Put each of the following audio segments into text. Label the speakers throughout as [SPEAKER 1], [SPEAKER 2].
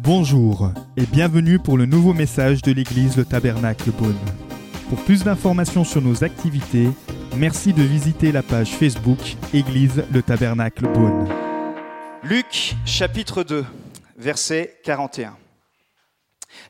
[SPEAKER 1] Bonjour et bienvenue pour le nouveau message de l'église Le Tabernacle Beaune. Pour plus d'informations sur nos activités, merci de visiter la page Facebook Église Le Tabernacle Beaune.
[SPEAKER 2] Luc chapitre 2, verset 41.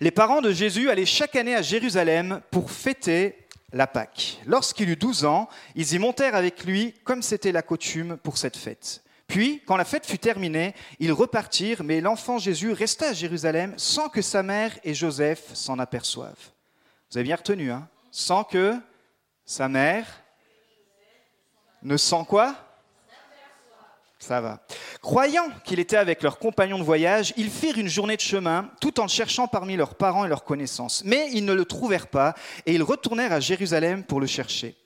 [SPEAKER 2] Les parents de Jésus allaient chaque année à Jérusalem pour fêter la Pâque. Lorsqu'il eut 12 ans, ils y montèrent avec lui comme c'était la coutume pour cette fête. Puis, quand la fête fut terminée, ils repartirent, mais l'enfant Jésus resta à Jérusalem sans que sa mère et Joseph s'en aperçoivent. Vous avez bien retenu, hein Sans que sa mère ne sent quoi? Ça va. Croyant qu'il était avec leurs compagnons de voyage, ils firent une journée de chemin, tout en cherchant parmi leurs parents et leurs connaissances. Mais ils ne le trouvèrent pas, et ils retournèrent à Jérusalem pour le chercher.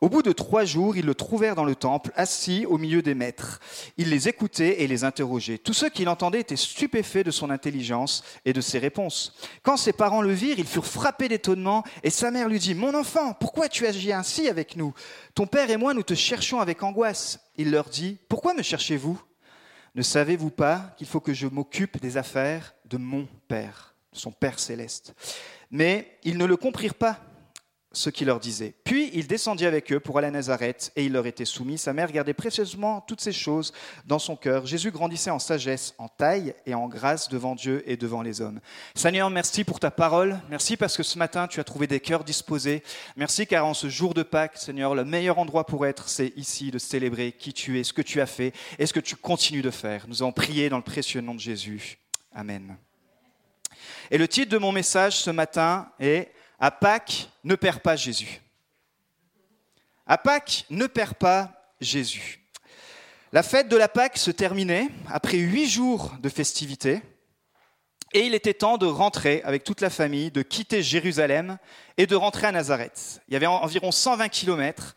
[SPEAKER 2] Au bout de trois jours, ils le trouvèrent dans le temple, assis au milieu des maîtres. Il les écoutait et les interrogeait. Tous ceux qui l'entendaient étaient stupéfaits de son intelligence et de ses réponses. Quand ses parents le virent, ils furent frappés d'étonnement, et sa mère lui dit, Mon enfant, pourquoi tu agis ainsi avec nous? Ton père et moi, nous te cherchons avec angoisse. Il leur dit, Pourquoi me cherchez-vous? Ne savez-vous pas qu'il faut que je m'occupe des affaires de mon Père, de son Père céleste? Mais ils ne le comprirent pas ce qu'il leur disait. Puis il descendit avec eux pour aller à Nazareth et il leur était soumis. Sa mère gardait précieusement toutes ces choses dans son cœur. Jésus grandissait en sagesse, en taille et en grâce devant Dieu et devant les hommes. Seigneur, merci pour ta parole. Merci parce que ce matin tu as trouvé des cœurs disposés. Merci car en ce jour de Pâques, Seigneur, le meilleur endroit pour être, c'est ici de célébrer qui tu es, ce que tu as fait et ce que tu continues de faire. Nous avons prié dans le précieux nom de Jésus. Amen. Et le titre de mon message ce matin est à Pâques, ne perds pas Jésus. À Pâques, ne perds pas Jésus. La fête de la Pâques se terminait après huit jours de festivités et il était temps de rentrer avec toute la famille, de quitter Jérusalem et de rentrer à Nazareth. Il y avait environ 120 kilomètres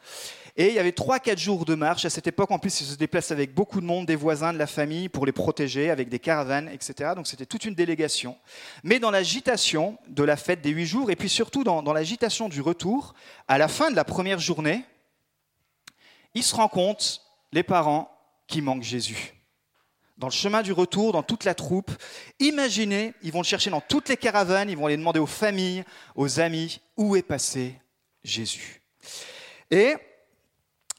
[SPEAKER 2] et il y avait 3-4 jours de marche. À cette époque, en plus, ils se déplacent avec beaucoup de monde, des voisins, de la famille, pour les protéger, avec des caravanes, etc. Donc c'était toute une délégation. Mais dans l'agitation de la fête des 8 jours, et puis surtout dans, l'agitation du retour, à la fin de la première journée, ils se rendent compte, les parents, qui manquent Jésus dans le chemin du retour, dans toute la troupe. Imaginez, ils vont le chercher dans toutes les caravanes, ils vont aller demander aux familles, aux amis, où est passé Jésus. Et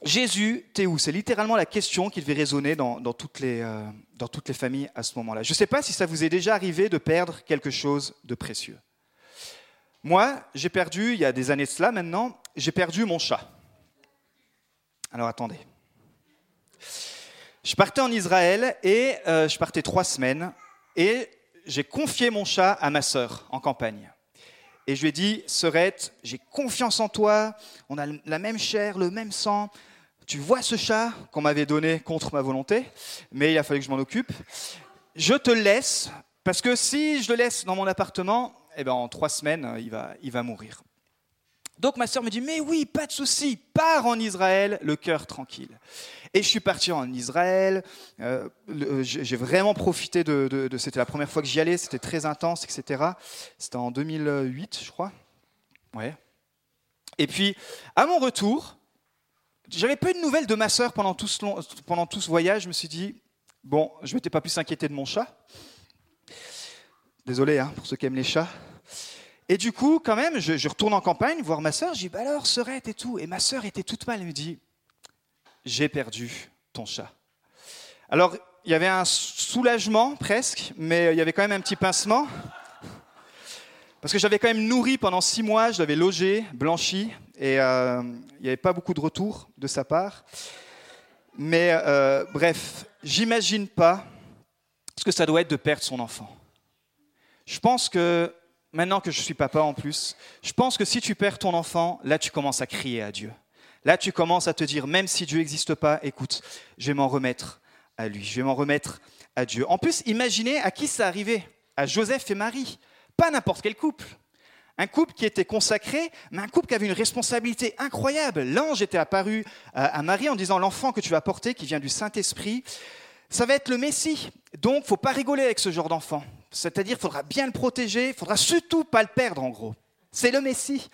[SPEAKER 2] Jésus, t'es où? C'est littéralement la question qui devait résonner dans, toutes les, euh, dans toutes les familles à ce moment-là. Je ne sais pas si ça vous est déjà arrivé de perdre quelque chose de précieux. Moi, j'ai perdu, il y a des années de cela maintenant, j'ai perdu mon chat. Alors attendez. Je partais en Israël et euh, je partais trois semaines et j'ai confié mon chat à ma sœur en campagne. Et je lui ai dit, Sœurette, j'ai confiance en toi, on a la même chair, le même sang, tu vois ce chat qu'on m'avait donné contre ma volonté, mais il a fallu que je m'en occupe. Je te laisse, parce que si je le laisse dans mon appartement, eh ben, en trois semaines, il va, il va mourir. Donc ma soeur me dit, mais oui, pas de souci, pars en Israël, le cœur tranquille. Et je suis parti en Israël, euh, j'ai vraiment profité de, de c'était la première fois que j'y allais, c'était très intense, etc. C'était en 2008, je crois. Ouais. Et puis, à mon retour, j'avais peu de nouvelles de ma sœur pendant tout, ce pendant tout ce voyage. Je me suis dit, bon, je ne m'étais pas plus inquiété de mon chat. Désolé hein, pour ceux qui aiment les chats. Et du coup, quand même, je, retourne en campagne voir ma sœur. Je dis, bah alors, sœurette et tout. Et ma sœur était toute mal. Elle me dit, j'ai perdu ton chat. Alors, il y avait un soulagement presque, mais il y avait quand même un petit pincement. Parce que j'avais quand même nourri pendant six mois, je l'avais logé, blanchi, et euh, il n'y avait pas beaucoup de retours de sa part. Mais euh, bref, j'imagine pas ce que ça doit être de perdre son enfant. Je pense que, maintenant que je suis papa en plus, je pense que si tu perds ton enfant, là tu commences à crier à Dieu. Là tu commences à te dire, même si Dieu n'existe pas, écoute, je vais m'en remettre à lui, je vais m'en remettre à Dieu. En plus, imaginez à qui ça arrivait, à Joseph et Marie. Pas n'importe quel couple. Un couple qui était consacré, mais un couple qui avait une responsabilité incroyable. L'ange était apparu à Marie en disant l'enfant que tu vas porter, qui vient du Saint-Esprit, ça va être le Messie. Donc, faut pas rigoler avec ce genre d'enfant. C'est-à-dire, il faudra bien le protéger, il faudra surtout pas le perdre, en gros. C'est le Messie.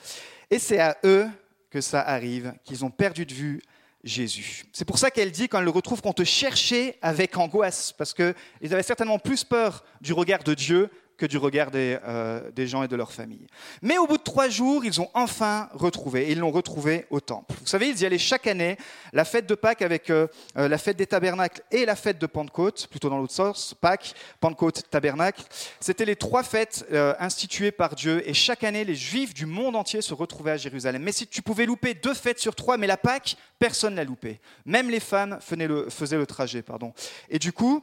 [SPEAKER 2] Et c'est à eux que ça arrive, qu'ils ont perdu de vue Jésus. C'est pour ça qu'elle dit, quand elle le retrouve, qu'on te cherchait avec angoisse, parce qu'ils avaient certainement plus peur du regard de Dieu que du regard euh, des, gens et de leur famille. Mais au bout de trois jours, ils ont enfin retrouvé, et ils l'ont retrouvé au temple. Vous savez, ils y allaient chaque année, la fête de Pâques avec euh, euh, la fête des tabernacles et la fête de Pentecôte, plutôt dans l'autre sens, Pâques, Pentecôte, tabernacle. C'était les trois fêtes instituées par Dieu, et chaque année, les Juifs du monde entier se retrouvaient à Jérusalem. Mais si tu pouvais louper deux fêtes sur trois, mais la Pâques, personne ne l'a loupé. Même les femmes faisaient le trajet. Pardon. Et du coup,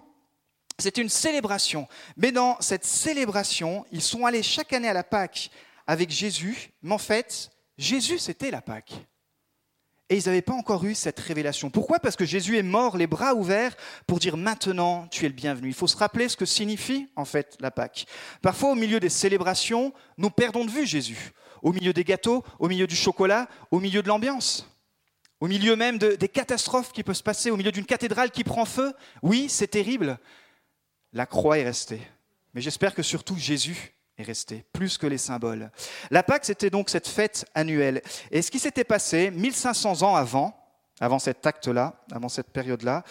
[SPEAKER 2] c'est une célébration. Mais dans cette célébration, ils sont allés chaque année à la Pâque avec Jésus, mais en fait, Jésus, c'était la Pâque. Et ils n'avaient pas encore eu cette révélation. Pourquoi? Parce que Jésus est mort, les bras ouverts, pour dire maintenant, tu es le bienvenu. Il faut se rappeler ce que signifie en fait la Pâque. Parfois, au milieu des célébrations, nous perdons de vue Jésus. Au milieu des gâteaux, au milieu du chocolat, au milieu de l'ambiance. Au milieu même des catastrophes qui peuvent se passer, au milieu d'une cathédrale qui prend feu. Oui, c'est terrible la croix est restée. Mais j'espère que surtout Jésus est resté, plus que les symboles. La Pâque, c'était donc cette fête annuelle. Et ce qui s'était passé 1500 ans avant, avant cet acte-là, avant cette période-là,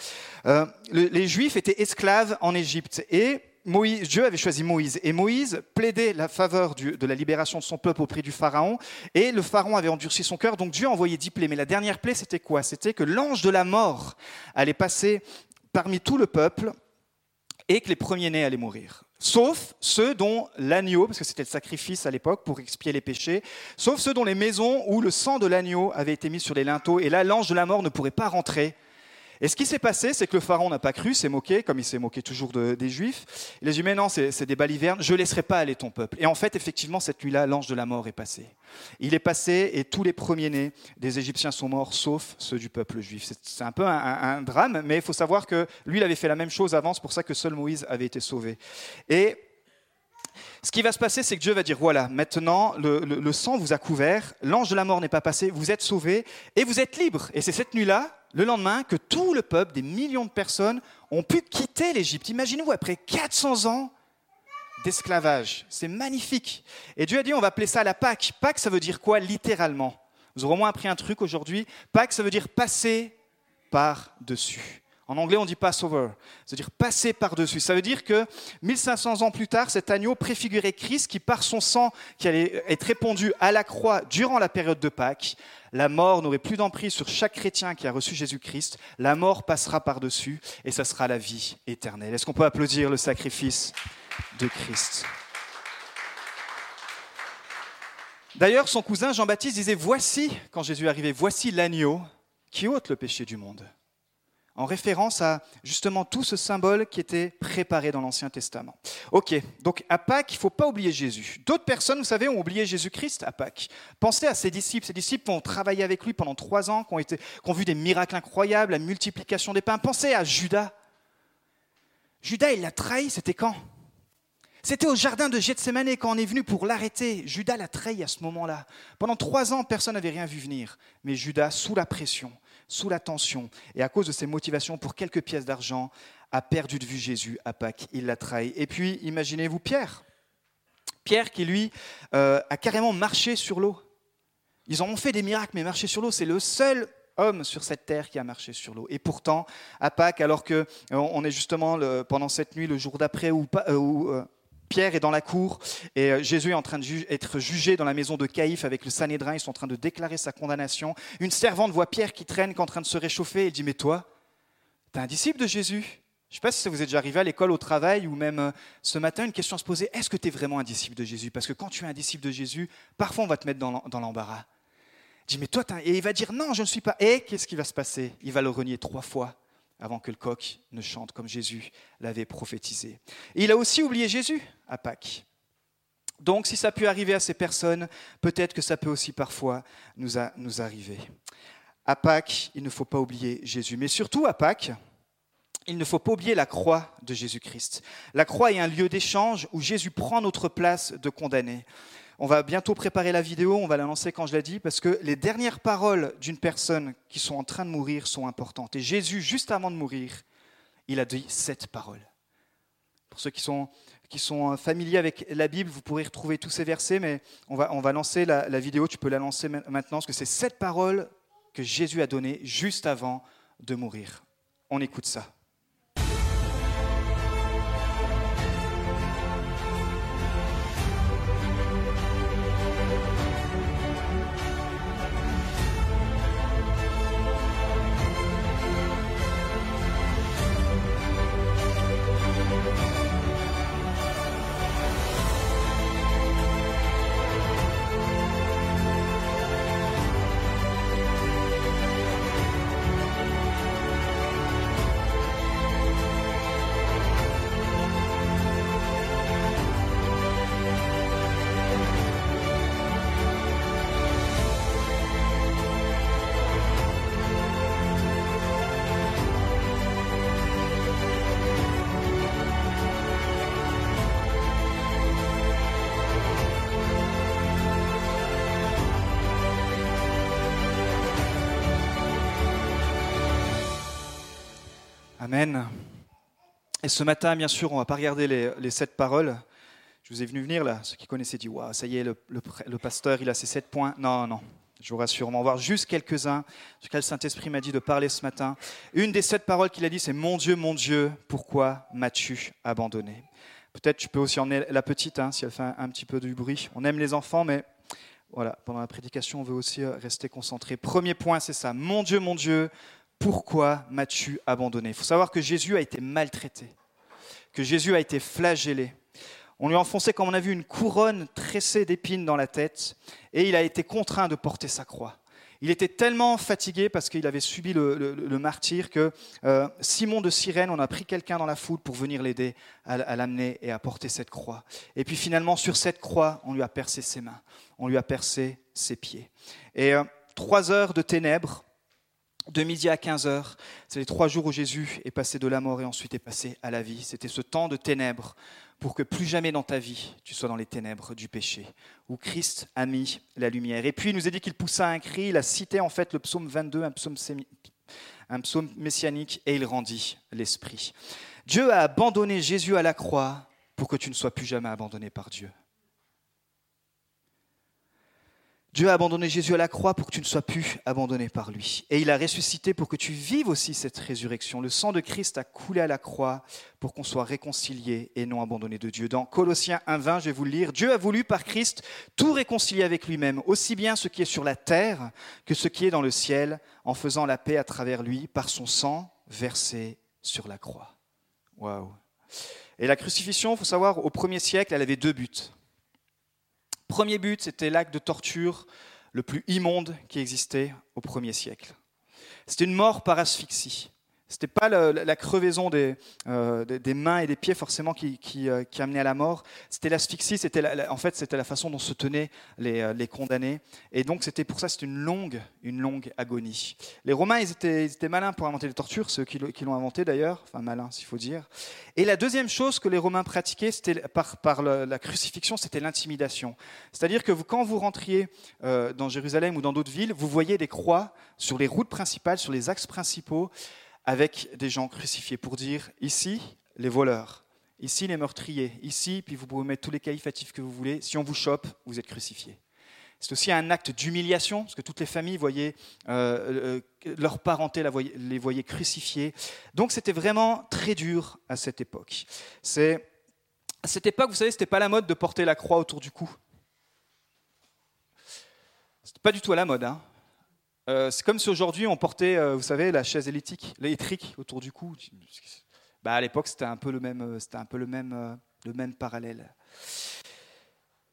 [SPEAKER 2] euh, les Juifs étaient esclaves en Égypte. Et Moïse, Dieu avait choisi Moïse. Et Moïse plaidait la faveur de la libération de son peuple auprès du Pharaon. Et le Pharaon avait endurci son cœur, donc Dieu a envoyé dix plaies. Mais la dernière plaie, c'était quoi? C'était que l'ange de la mort allait passer parmi tout le peuple et que les premiers-nés allaient mourir. Sauf ceux dont l'agneau, parce que c'était le sacrifice à l'époque pour expier les péchés, sauf ceux dont les maisons où le sang de l'agneau avait été mis sur les linteaux, et là l'ange de la mort ne pourrait pas rentrer et ce qui s'est passé, c'est que le pharaon n'a pas cru, s'est moqué, comme il s'est moqué toujours des Juifs. Il a dit, mais non, c'est des balivernes, je ne laisserai pas aller ton peuple. Et en fait, effectivement, cette nuit-là, l'ange de la mort est passé. Il est passé et tous les premiers-nés des Égyptiens sont morts, sauf ceux du peuple juif. C'est un peu un, drame, mais il faut savoir que lui, il avait fait la même chose avant, c'est pour ça que seul Moïse avait été sauvé. Et ce qui va se passer, c'est que Dieu va dire, voilà, maintenant, le, sang vous a couvert, l'ange de la mort n'est pas passé, vous êtes sauvés et vous êtes libres. Et c'est cette nuit-là le lendemain que tout le peuple, des millions de personnes, ont pu quitter l'Égypte. Imaginez-vous, après 400 ans d'esclavage. C'est magnifique. Et Dieu a dit, on va appeler ça la Pâque. Pâque, ça veut dire quoi littéralement? Vous aurez au moins appris un truc aujourd'hui. Pâque, ça veut dire passer par-dessus. En anglais, on dit Passover, c'est-à-dire passer par-dessus. Ça veut dire que 1500 ans plus tard, cet agneau préfigurait Christ qui, par son sang qui allait être répandu à la croix durant la période de Pâques, la mort n'aurait plus d'emprise sur chaque chrétien qui a reçu Jésus-Christ. La mort passera par-dessus et ça sera la vie éternelle. Est-ce qu'on peut applaudir le sacrifice de Christ? D'ailleurs, son cousin Jean-Baptiste disait Voici, quand Jésus arrivait, voici l'agneau qui ôte le péché du monde en référence à justement tout ce symbole qui était préparé dans l'Ancien Testament. Ok, donc à Pâques, il ne faut pas oublier Jésus. D'autres personnes, vous savez, ont oublié Jésus-Christ à Pâques. Pensez à ses disciples. Ses disciples ont travaillé avec lui pendant trois ans, qui ont, vu des miracles incroyables, la multiplication des pains. Pensez à Judas. Judas, il l'a trahi, c'était quand? C'était au jardin de Gethsemane quand on est venu pour l'arrêter. Judas l'a trahi à ce moment-là. Pendant trois ans, personne n'avait rien vu venir. Mais Judas, sous la pression, sous la tension, et à cause de ses motivations pour quelques pièces d'argent, a perdu de vue Jésus à Pâques. Il l'a trahi. Et puis, imaginez-vous Pierre. Pierre qui, lui, euh, a carrément marché sur l'eau. Ils en ont fait des miracles, mais marcher sur l'eau, c'est le seul homme sur cette terre qui a marché sur l'eau. Et pourtant, à Pâques, alors que euh, on est justement pendant cette nuit, le jour d'après, où, euh, Pierre est dans la cour et euh, Jésus est en train d'être jugé dans la maison de Caïphe avec le Sanhédrin. Ils sont en train de déclarer sa condamnation. Une servante voit Pierre qui traîne, qui est en train de se réchauffer et dit Mais toi, tu es un disciple de Jésus je ne sais pas si ça vous est déjà arrivé à l'école, au travail ou même euh, ce matin, une question se poser est-ce que tu es vraiment un disciple de Jésus? Parce que quand tu es un disciple de Jésus, parfois on va te mettre dans l'embarras. Dis mais toi, et il va dire non, je ne suis pas. Et qu'est-ce qui va se passer? Il va le renier trois fois avant que le coq ne chante comme Jésus l'avait prophétisé. Et il a aussi oublié Jésus à Pâques. Donc si ça peut arriver à ces personnes, peut-être que ça peut aussi parfois nous, nous arriver. À Pâques, il ne faut pas oublier Jésus. Mais surtout à Pâques, il ne faut pas oublier la croix de Jésus-Christ. La croix est un lieu d'échange où Jésus prend notre place de condamné. On va bientôt préparer la vidéo, on va la lancer quand je l'ai dit, parce que les dernières paroles d'une personne qui sont en train de mourir sont importantes. Et Jésus, juste avant de mourir, il a dit cette parole. Pour ceux qui sont, qui sont familiers avec la Bible, vous pourrez retrouver tous ces versets, mais on va, on va lancer la, vidéo, tu peux la lancer maintenant, parce que c'est cette parole que Jésus a donné juste avant de mourir. On écoute ça. Amen. Et ce matin, bien sûr, on ne va pas regarder les, sept paroles. Je vous ai venu venir là, ceux qui connaissaient dit Waouh, ça y est, le, pasteur, il a ses sept points. Non, non, je vous rassure, on va en voir juste quelques-uns sur lesquels le Saint-Esprit m'a dit de parler ce matin. Une des sept paroles qu'il a dit, c'est Mon Dieu, mon Dieu, pourquoi m'as-tu abandonné? Peut-être tu peux aussi emmener la petite, hein, si elle fait un, petit peu du bruit. On aime les enfants, mais voilà, pendant la prédication, on veut aussi euh, rester concentré. Premier point, c'est ça. Mon Dieu, mon Dieu, pourquoi m'as-tu abandonné? Il faut savoir que Jésus a été maltraité, que Jésus a été flagellé. On lui a enfoncé, comme on a vu, une couronne tressée d'épines dans la tête, et il a été contraint de porter sa croix. Il était tellement fatigué parce qu'il avait subi le, martyr que euh, Simon de Cyrène, on a pris quelqu'un dans la foule pour venir l'aider à, l'amener et à porter cette croix. Et puis finalement, sur cette croix, on lui a percé ses mains, on lui a percé ses pieds. Et euh, trois heures de ténèbres, de midi à 15 heures, c'est les trois jours où Jésus est passé de la mort et ensuite est passé à la vie. C'était ce temps de ténèbres pour que plus jamais dans ta vie tu sois dans les ténèbres du péché, où Christ a mis la lumière. Et puis il nous a dit qu'il poussa un cri, il a cité en fait le psaume 22, un psaume, un psaume messianique, et il rendit l'esprit. Dieu a abandonné Jésus à la croix pour que tu ne sois plus jamais abandonné par Dieu. Dieu a abandonné Jésus à la croix pour que tu ne sois plus abandonné par lui. Et il a ressuscité pour que tu vives aussi cette résurrection. Le sang de Christ a coulé à la croix pour qu'on soit réconcilié et non abandonné de Dieu. Dans Colossiens 1.20, je vais vous le lire, Dieu a voulu par Christ tout réconcilier avec lui-même, aussi bien ce qui est sur la terre que ce qui est dans le ciel, en faisant la paix à travers lui par son sang versé sur la croix. Waouh. Et la crucifixion, il faut savoir, au premier siècle, elle avait deux buts. Premier but, c'était l'acte de torture le plus immonde qui existait au premier siècle. C'était une mort par asphyxie. N'était pas la, crevaison euh, des, mains et des pieds forcément qui, qui, euh, amenait à la mort. C'était l'asphyxie, c'était en fait c'était la façon dont se tenaient les, euh, les condamnés. Et donc c'était pour ça c'était une longue, une longue agonie. Les Romains ils étaient, malins pour inventer les tortures, ceux qui, l'ont inventé d'ailleurs, enfin malins s'il faut dire. Et la deuxième chose que les Romains pratiquaient, c'était par, la crucifixion, c'était l'intimidation. C'est-à-dire que quand vous rentriez dans Jérusalem ou dans d'autres villes, vous voyez des croix sur les routes principales, sur les axes principaux avec des gens crucifiés pour dire ici, les voleurs, ici, les meurtriers, ici, puis vous pouvez mettre tous les qualificatifs que vous voulez. Si on vous chope, vous êtes crucifié. C'est aussi un acte d'humiliation, parce que toutes les familles voyaient euh, euh, leur parenté les voyaient crucifiés. Donc c'était vraiment très dur à cette époque. C'est à cette époque, vous savez, c'était pas la mode de porter la croix autour du cou. C'était pas du tout à la mode. Hein. Euh, c'est comme si aujourd'hui on portait, euh, vous savez, la chaise électrique, électrique autour du cou. Bah, à l'époque, c'était un peu le même, euh, c'était un peu le même, le même parallèle.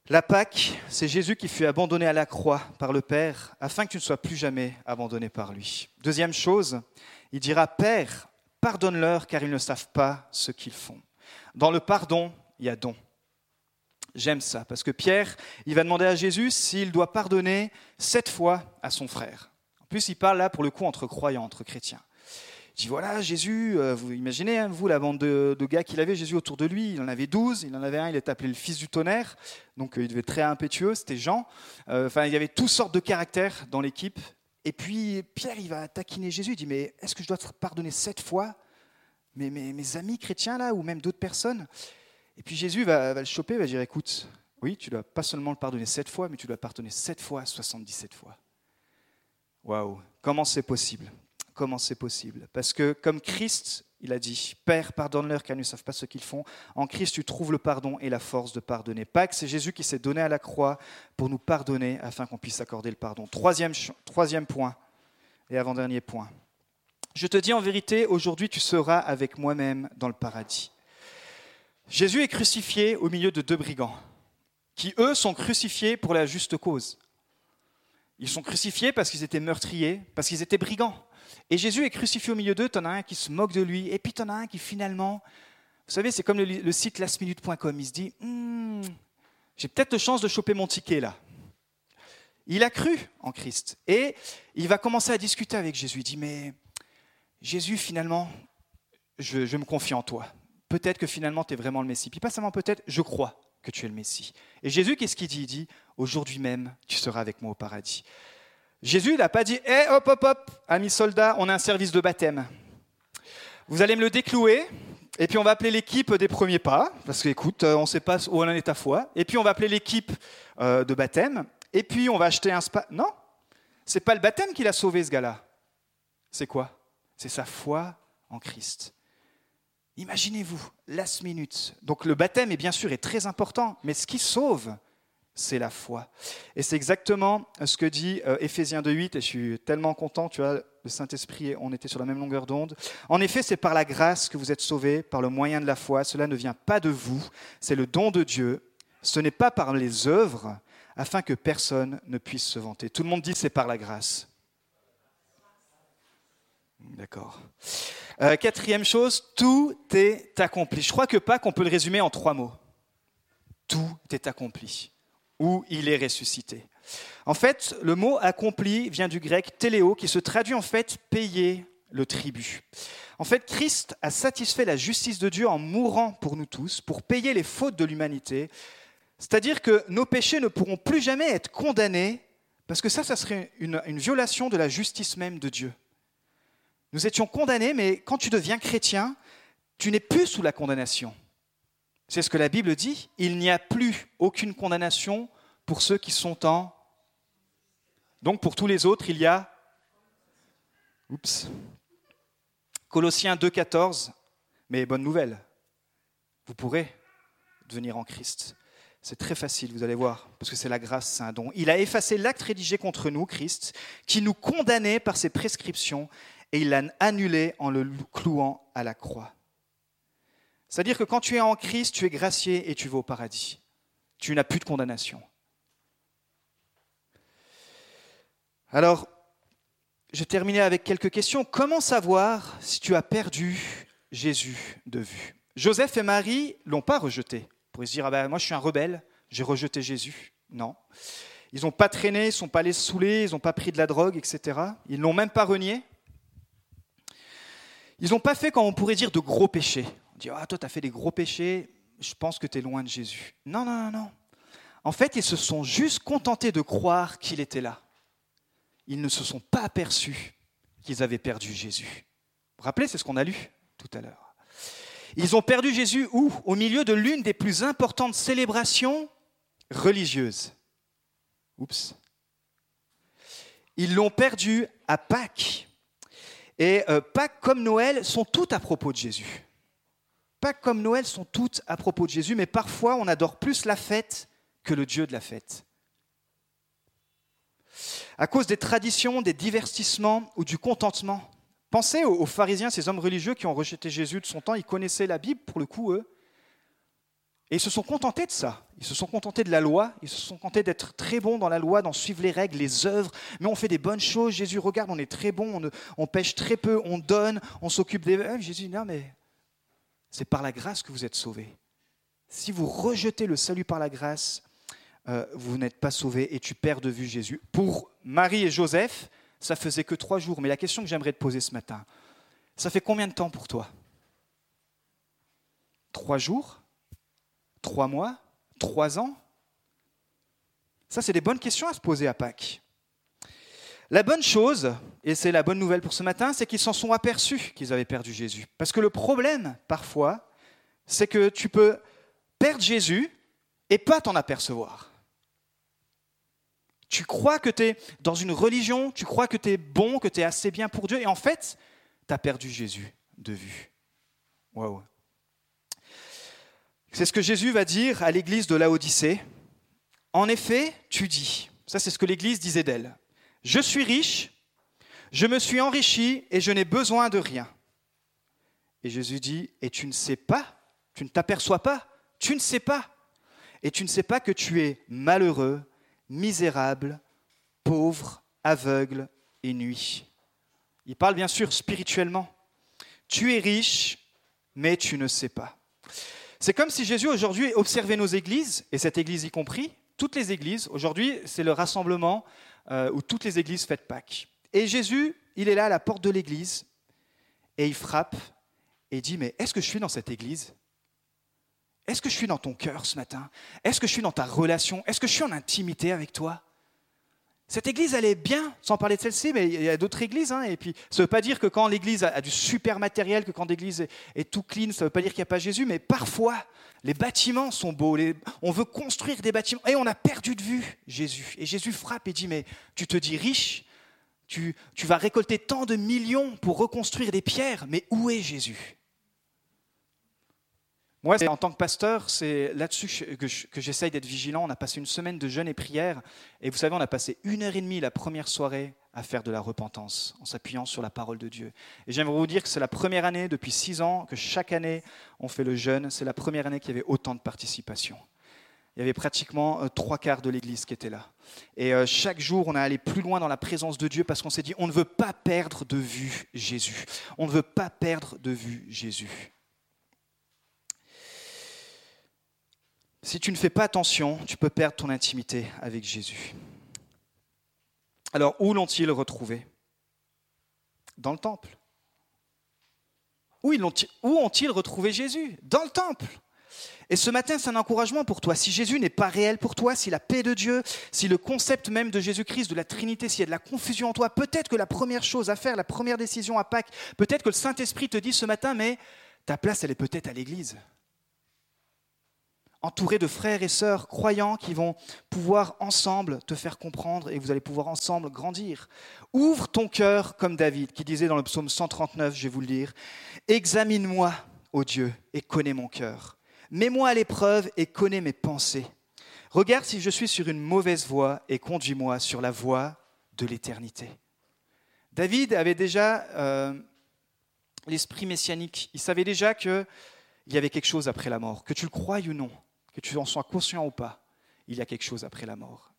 [SPEAKER 2] La Pâque, c'est Jésus qui fut abandonné à la croix par le Père afin que tu ne sois plus jamais abandonné par lui. Deuxième chose, il dira Père, pardonne-leur car ils ne savent pas ce qu'ils font. Dans le pardon, il y a don. J'aime ça parce que Pierre, il va demander à Jésus s'il doit pardonner sept fois à son frère plus, il parle là pour le coup entre croyants, entre chrétiens. Il dit voilà, Jésus, euh, vous imaginez, hein, vous, la bande de, gars qu'il avait, Jésus autour de lui, il en avait douze, il en avait un, il est appelé le fils du tonnerre, donc euh, il devait être très impétueux, c'était Jean. Euh, enfin, il y avait toutes sortes de caractères dans l'équipe. Et puis Pierre, il va taquiner Jésus, il dit mais est-ce que je dois te pardonner sept fois mes, mes, amis chrétiens là, ou même d'autres personnes? Et puis Jésus va, va le choper, va dire écoute, oui, tu dois pas seulement le pardonner sept fois, mais tu dois pardonner sept fois, 77 fois. Waouh comment c'est possible? Comment c'est possible? Parce que comme Christ, il a dit, Père, pardonne-leur car ils ne savent pas ce qu'ils font. En Christ, tu trouves le pardon et la force de pardonner. Pâques, c'est Jésus qui s'est donné à la croix pour nous pardonner afin qu'on puisse accorder le pardon. Troisième, troisième point et avant-dernier point. Je te dis en vérité, aujourd'hui tu seras avec moi-même dans le paradis. Jésus est crucifié au milieu de deux brigands, qui eux sont crucifiés pour la juste cause. Ils sont crucifiés parce qu'ils étaient meurtriers, parce qu'ils étaient brigands. Et Jésus est crucifié au milieu d'eux, en as un qui se moque de lui, et puis en as un qui finalement, vous savez, c'est comme le, site lastminute.com, il se dit, hmm, j'ai peut-être de chance de choper mon ticket là. Il a cru en Christ, et il va commencer à discuter avec Jésus. Il dit, mais Jésus, finalement, je, je me confie en toi. Peut-être que finalement, tu es vraiment le Messie. Puis pas seulement peut-être, je crois que tu es le Messie. Et Jésus, qu'est-ce qu'il dit? Il dit, aujourd'hui même, tu seras avec moi au paradis. Jésus n'a pas dit Hé, hop, hop, hop, amis soldats, on a un service de baptême. Vous allez me le déclouer, et puis on va appeler l'équipe des premiers pas, parce qu'écoute, on ne sait pas où en est ta foi. Et puis on va appeler l'équipe euh, de baptême, et puis on va acheter un spa. Non, c'est pas le baptême qui l'a sauvé, ce gars-là. C'est quoi? C'est sa foi en Christ. Imaginez-vous, last minute. Donc le baptême est bien sûr est très important, mais ce qui sauve, c'est la foi. Et c'est exactement ce que dit euh, Éphésiens 2.8, et je suis tellement content, tu vois, le Saint-Esprit, on était sur la même longueur d'onde. En effet, c'est par la grâce que vous êtes sauvés, par le moyen de la foi. Cela ne vient pas de vous, c'est le don de Dieu. Ce n'est pas par les œuvres, afin que personne ne puisse se vanter. Tout le monde dit c'est par la grâce. D'accord. Euh, quatrième chose, tout est accompli. Je crois que pas qu'on peut le résumer en trois mots. Tout est accompli où il est ressuscité. En fait, le mot accompli vient du grec téléo, qui se traduit en fait payer le tribut. En fait, Christ a satisfait la justice de Dieu en mourant pour nous tous, pour payer les fautes de l'humanité. C'est-à-dire que nos péchés ne pourront plus jamais être condamnés, parce que ça, ça serait une violation de la justice même de Dieu. Nous étions condamnés, mais quand tu deviens chrétien, tu n'es plus sous la condamnation. C'est ce que la Bible dit. Il n'y a plus aucune condamnation pour ceux qui sont en... Donc pour tous les autres, il y a... Oups. Colossiens 2,14. Mais bonne nouvelle, vous pourrez devenir en Christ. C'est très facile, vous allez voir, parce que c'est la grâce, c'est un don. Il a effacé l'acte rédigé contre nous, Christ, qui nous condamnait par ses prescriptions, et il l'a annulé en le clouant à la croix. C'est-à-dire que quand tu es en Christ, tu es gracié et tu vas au paradis. Tu n'as plus de condamnation. Alors, je terminais avec quelques questions. Comment savoir si tu as perdu Jésus de vue? Joseph et Marie l'ont pas rejeté. Pourrait se dire, ah ben, moi je suis un rebelle, j'ai rejeté Jésus. Non. Ils n'ont pas traîné, ils ne sont pas allés saouler, ils n'ont pas pris de la drogue, etc. Ils ne l'ont même pas renié. Ils n'ont pas fait, comme on pourrait dire, de gros péchés dit Ah, toi, tu as fait des gros péchés, je pense que tu es loin de Jésus. Non, non, non, non. En fait, ils se sont juste contentés de croire qu'il était là. Ils ne se sont pas aperçus qu'ils avaient perdu Jésus. Vous vous rappelez, c'est ce qu'on a lu tout à l'heure. Ils ont perdu Jésus où? Au milieu de l'une des plus importantes célébrations religieuses. Oups. Ils l'ont perdu à Pâques. Et euh, Pâques comme Noël sont toutes à propos de Jésus. Pas comme Noël sont toutes à propos de Jésus, mais parfois on adore plus la fête que le Dieu de la fête. À cause des traditions, des divertissements ou du contentement. Pensez aux, pharisiens, ces hommes religieux qui ont rejeté Jésus de son temps, ils connaissaient la Bible pour le coup, eux. Et ils se sont contentés de ça. Ils se sont contentés de la loi. Ils se sont contentés d'être très bons dans la loi, d'en suivre les règles, les œuvres. Mais on fait des bonnes choses. Jésus, regarde, on est très bon. On, pêche très peu. On donne. On s'occupe des. Jésus, non, mais c'est par la grâce que vous êtes sauvés. Si vous rejetez le salut par la grâce, euh, vous n'êtes pas sauvés et tu perds de vue Jésus. Pour Marie et Joseph, ça faisait que trois jours. Mais la question que j'aimerais te poser ce matin, ça fait combien de temps pour toi? Trois jours? Trois mois Trois ans Ça, c'est des bonnes questions à se poser à Pâques. La bonne chose, et c'est la bonne nouvelle pour ce matin, c'est qu'ils s'en sont aperçus qu'ils avaient perdu Jésus. Parce que le problème, parfois, c'est que tu peux perdre Jésus et pas t'en apercevoir. Tu crois que tu es dans une religion, tu crois que tu es bon, que tu es assez bien pour Dieu, et en fait, tu as perdu Jésus de vue. Waouh. C'est ce que Jésus va dire à l'église de Laodicée. En effet, tu dis, ça c'est ce que l'église disait d'elle, je suis riche, je me suis enrichi et je n'ai besoin de rien. Et Jésus dit, et tu ne sais pas, tu ne t'aperçois pas, tu ne sais pas, et tu ne sais pas que tu es malheureux, misérable, pauvre, aveugle et nuit. Il parle bien sûr spirituellement. Tu es riche, mais tu ne sais pas. C'est comme si Jésus aujourd'hui observait nos églises, et cette église y compris, toutes les églises. Aujourd'hui, c'est le rassemblement euh, où toutes les églises fêtent Pâques. Et Jésus, il est là à la porte de l'église, et il frappe, et dit, mais est-ce que je suis dans cette église? Est-ce que je suis dans ton cœur ce matin? Est-ce que je suis dans ta relation? Est-ce que je suis en intimité avec toi? Cette église, elle est bien, sans parler de celle-ci, mais il y a d'autres églises. Hein, et puis, ça ne veut pas dire que quand l'église a, du super matériel, que quand l'église est, tout clean, ça ne veut pas dire qu'il n'y a pas Jésus. Mais parfois, les bâtiments sont beaux. on veut construire des bâtiments. Et on a perdu de vue Jésus. Et Jésus frappe et dit Mais tu te dis riche, tu vas récolter tant de millions pour reconstruire des pierres. Mais où est Jésus? Moi, en tant que pasteur, c'est là-dessus que j'essaye d'être vigilant. On a passé une semaine de jeûne et prière. Et vous savez, on a passé une heure et demie la première soirée à faire de la repentance, en s'appuyant sur la parole de Dieu. Et j'aimerais vous dire que c'est la première année depuis six ans que chaque année on fait le jeûne. C'est la première année qu'il y avait autant de participation. Il y avait pratiquement euh, trois quarts de l'Église qui était là. Et euh, chaque jour, on a allé plus loin dans la présence de Dieu parce qu'on s'est dit, on ne veut pas perdre de vue Jésus. On ne veut pas perdre de vue Jésus. Si tu ne fais pas attention, tu peux perdre ton intimité avec Jésus. Alors, où l'ont-ils retrouvé Dans le temple. Où, ont-ils retrouvé Jésus? Dans le temple. Et ce matin, c'est un encouragement pour toi. Si Jésus n'est pas réel pour toi, si la paix de Dieu, si le concept même de Jésus-Christ, de la Trinité, s'il y a de la confusion en toi, peut-être que la première chose à faire, la première décision à Pâques, peut-être que le Saint-Esprit te dit ce matin, mais ta place, elle est peut-être à l'Église entouré de frères et sœurs croyants qui vont pouvoir ensemble te faire comprendre et vous allez pouvoir ensemble grandir. Ouvre ton cœur comme David qui disait dans le psaume 139, je vais vous le lire, Examine-moi, ô Dieu, et connais mon cœur. Mets-moi à l'épreuve et connais mes pensées. Regarde si je suis sur une mauvaise voie et conduis-moi sur la voie de l'éternité. David avait déjà euh, l'esprit messianique. Il savait déjà qu'il y avait quelque chose après la mort, que tu le croies ou non que tu en sois conscient ou pas, il y a quelque chose après la mort.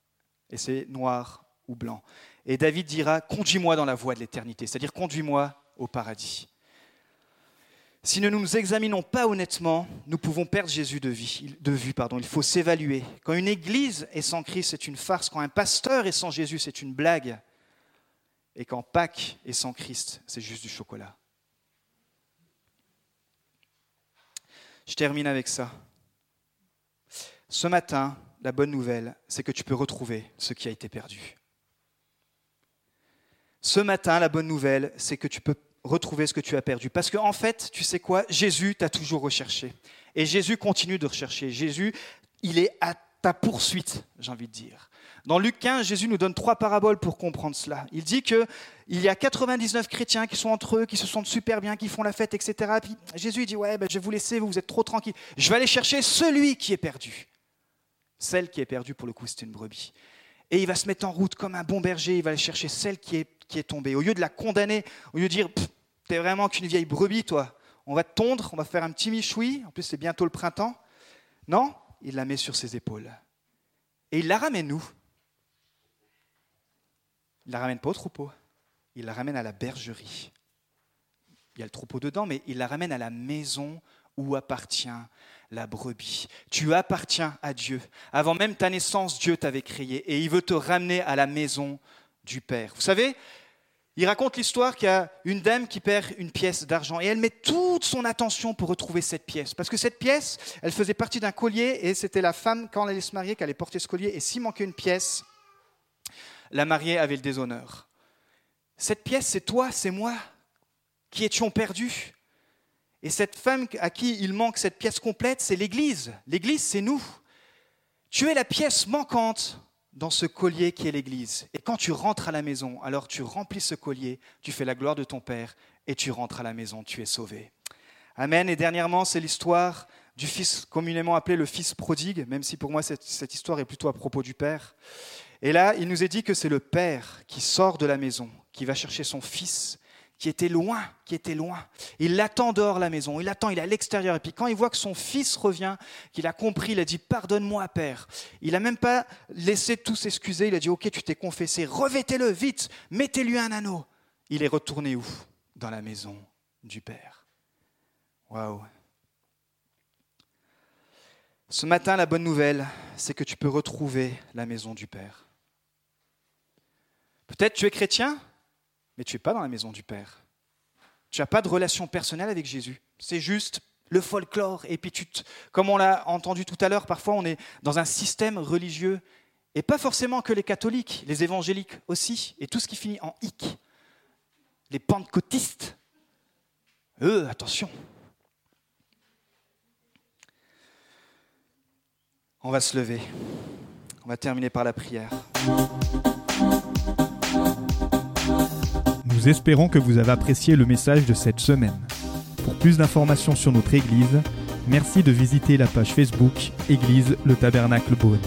[SPEAKER 2] Et c'est noir ou blanc. Et David dira, conduis-moi dans la voie de l'éternité, c'est-à-dire conduis-moi au paradis. Si nous ne nous examinons pas honnêtement, nous pouvons perdre Jésus de, vue. Pardon. Il faut s'évaluer. Quand une église est sans Christ, c'est une farce. Quand un pasteur est sans Jésus, c'est une blague. Et quand Pâques est sans Christ, c'est juste du chocolat. Je termine avec ça. Ce matin, la bonne nouvelle, c'est que tu peux retrouver ce qui a été perdu. Ce matin, la bonne nouvelle, c'est que tu peux retrouver ce que tu as perdu. Parce qu'en en fait, tu sais quoi? Jésus t'a toujours recherché. Et Jésus continue de rechercher. Jésus, il est à ta poursuite, j'ai envie de dire. Dans Luc 15, Jésus nous donne trois paraboles pour comprendre cela. Il dit qu'il y a 99 chrétiens qui sont entre eux, qui se sentent super bien, qui font la fête, etc. Puis Jésus dit, ouais, ben, je vais vous laisser, vous, vous êtes trop tranquille. Je vais aller chercher celui qui est perdu. Celle qui est perdue, pour le coup, c'est une brebis. Et il va se mettre en route comme un bon berger, il va aller chercher celle qui est, qui est tombée. Au lieu de la condamner, au lieu de dire, t'es vraiment qu'une vieille brebis, toi, on va te tondre, on va faire un petit michoui, en plus c'est bientôt le printemps. Non, il la met sur ses épaules. Et il la ramène où? Il la ramène pas au troupeau, il la ramène à la bergerie. Il y a le troupeau dedans, mais il la ramène à la maison où appartient la brebis. Tu appartiens à Dieu. Avant même ta naissance, Dieu t'avait créé et il veut te ramener à la maison du Père. Vous savez, il raconte l'histoire qu'il y a une dame qui perd une pièce d'argent et elle met toute son attention pour retrouver cette pièce. Parce que cette pièce, elle faisait partie d'un collier et c'était la femme, quand elle allait se marier, qui allait porter ce collier. Et s'il manquait une pièce, la mariée avait le déshonneur. Cette pièce, c'est toi, c'est moi qui étions perdus. Et cette femme à qui il manque cette pièce complète, c'est l'Église. L'Église, c'est nous. Tu es la pièce manquante dans ce collier qui est l'Église. Et quand tu rentres à la maison, alors tu remplis ce collier, tu fais la gloire de ton Père et tu rentres à la maison, tu es sauvé. Amen. Et dernièrement, c'est l'histoire du fils communément appelé le fils prodigue, même si pour moi cette, cette histoire est plutôt à propos du Père. Et là, il nous est dit que c'est le Père qui sort de la maison, qui va chercher son fils qui était loin, qui était loin. Il l'attend dehors la maison, il l'attend, il est à l'extérieur. Et puis quand il voit que son fils revient, qu'il a compris, il a dit Pardonne-moi, Père. Il n'a même pas laissé tout s'excuser, il a dit Ok, tu t'es confessé, revêtez-le vite, mettez-lui un anneau. Il est retourné où? Dans la maison du Père. Waouh Ce matin, la bonne nouvelle, c'est que tu peux retrouver la maison du Père. Peut-être tu es chrétien, mais tu n'es pas dans la maison du Père. Tu n'as pas de relation personnelle avec Jésus. C'est juste le folklore. Et puis, tu comme on l'a entendu tout à l'heure, parfois on est dans un système religieux, et pas forcément que les catholiques, les évangéliques aussi, et tout ce qui finit en hic. Les pentecôtistes, eux, attention. On va se lever. On va terminer par la prière.
[SPEAKER 1] Nous espérons que vous avez apprécié le message de cette semaine. Pour plus d'informations sur notre Église, merci de visiter la page Facebook Église le Tabernacle Beaune.